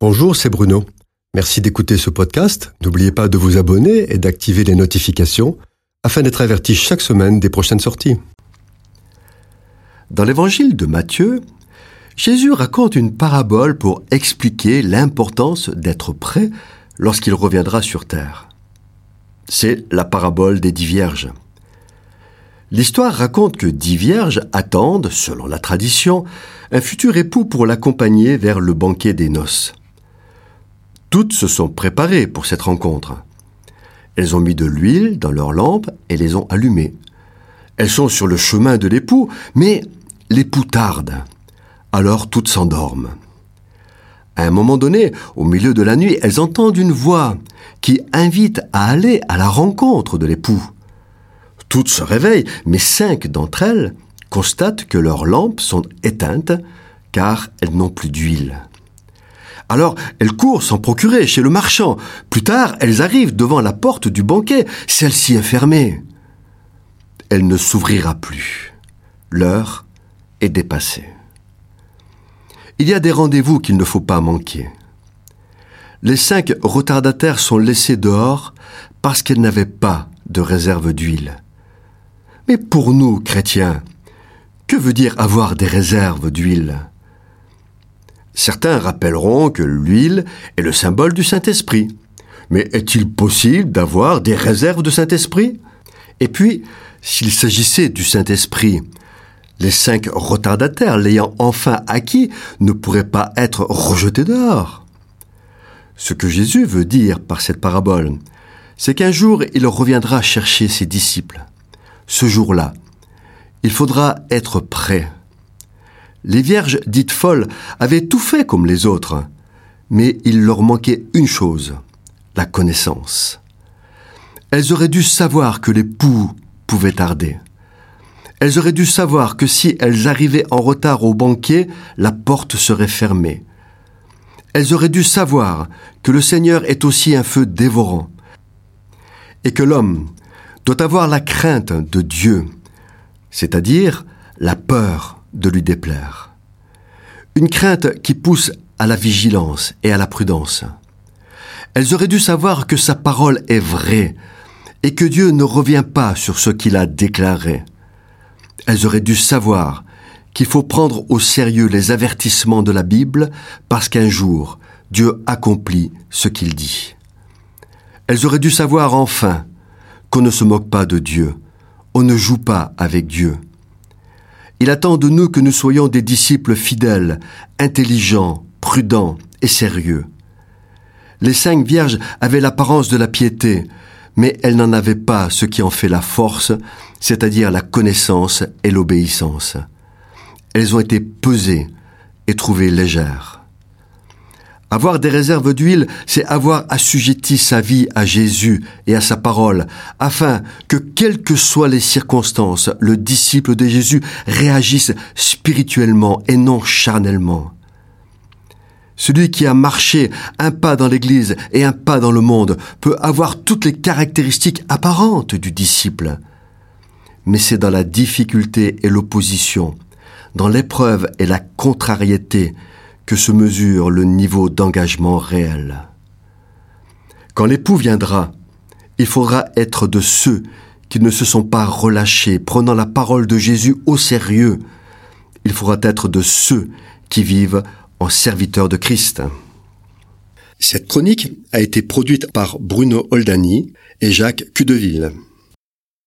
Bonjour, c'est Bruno. Merci d'écouter ce podcast. N'oubliez pas de vous abonner et d'activer les notifications afin d'être averti chaque semaine des prochaines sorties. Dans l'évangile de Matthieu, Jésus raconte une parabole pour expliquer l'importance d'être prêt lorsqu'il reviendra sur terre. C'est la parabole des dix vierges. L'histoire raconte que dix vierges attendent, selon la tradition, un futur époux pour l'accompagner vers le banquet des noces. Toutes se sont préparées pour cette rencontre. Elles ont mis de l'huile dans leurs lampes et les ont allumées. Elles sont sur le chemin de l'époux, mais l'époux tarde. Alors toutes s'endorment. À un moment donné, au milieu de la nuit, elles entendent une voix qui invite à aller à la rencontre de l'époux. Toutes se réveillent, mais cinq d'entre elles constatent que leurs lampes sont éteintes car elles n'ont plus d'huile. Alors elles courent s'en procurer chez le marchand. Plus tard, elles arrivent devant la porte du banquet. Celle-ci est fermée. Elle ne s'ouvrira plus. L'heure est dépassée. Il y a des rendez-vous qu'il ne faut pas manquer. Les cinq retardataires sont laissés dehors parce qu'elles n'avaient pas de réserve d'huile. Mais pour nous, chrétiens, que veut dire avoir des réserves d'huile? Certains rappelleront que l'huile est le symbole du Saint-Esprit. Mais est-il possible d'avoir des réserves de Saint-Esprit? Et puis, s'il s'agissait du Saint-Esprit, les cinq retardataires l'ayant enfin acquis ne pourraient pas être rejetés dehors. Ce que Jésus veut dire par cette parabole, c'est qu'un jour il reviendra chercher ses disciples ce jour-là. Il faudra être prêt. Les vierges dites folles avaient tout fait comme les autres, mais il leur manquait une chose, la connaissance. Elles auraient dû savoir que l'époux pouvait tarder. Elles auraient dû savoir que si elles arrivaient en retard au banquet, la porte serait fermée. Elles auraient dû savoir que le Seigneur est aussi un feu dévorant, et que l'homme, doit avoir la crainte de Dieu, c'est-à-dire la peur de lui déplaire. Une crainte qui pousse à la vigilance et à la prudence. Elles auraient dû savoir que sa parole est vraie et que Dieu ne revient pas sur ce qu'il a déclaré. Elles auraient dû savoir qu'il faut prendre au sérieux les avertissements de la Bible parce qu'un jour, Dieu accomplit ce qu'il dit. Elles auraient dû savoir enfin qu'on ne se moque pas de Dieu, on ne joue pas avec Dieu. Il attend de nous que nous soyons des disciples fidèles, intelligents, prudents et sérieux. Les cinq vierges avaient l'apparence de la piété, mais elles n'en avaient pas ce qui en fait la force, c'est-à-dire la connaissance et l'obéissance. Elles ont été pesées et trouvées légères. Avoir des réserves d'huile, c'est avoir assujetti sa vie à Jésus et à sa parole, afin que, quelles que soient les circonstances, le disciple de Jésus réagisse spirituellement et non charnellement. Celui qui a marché un pas dans l'Église et un pas dans le monde peut avoir toutes les caractéristiques apparentes du disciple. Mais c'est dans la difficulté et l'opposition, dans l'épreuve et la contrariété, que se mesure le niveau d'engagement réel. Quand l'époux viendra, il faudra être de ceux qui ne se sont pas relâchés, prenant la parole de Jésus au sérieux. Il faudra être de ceux qui vivent en serviteurs de Christ. Cette chronique a été produite par Bruno Oldani et Jacques Cudeville.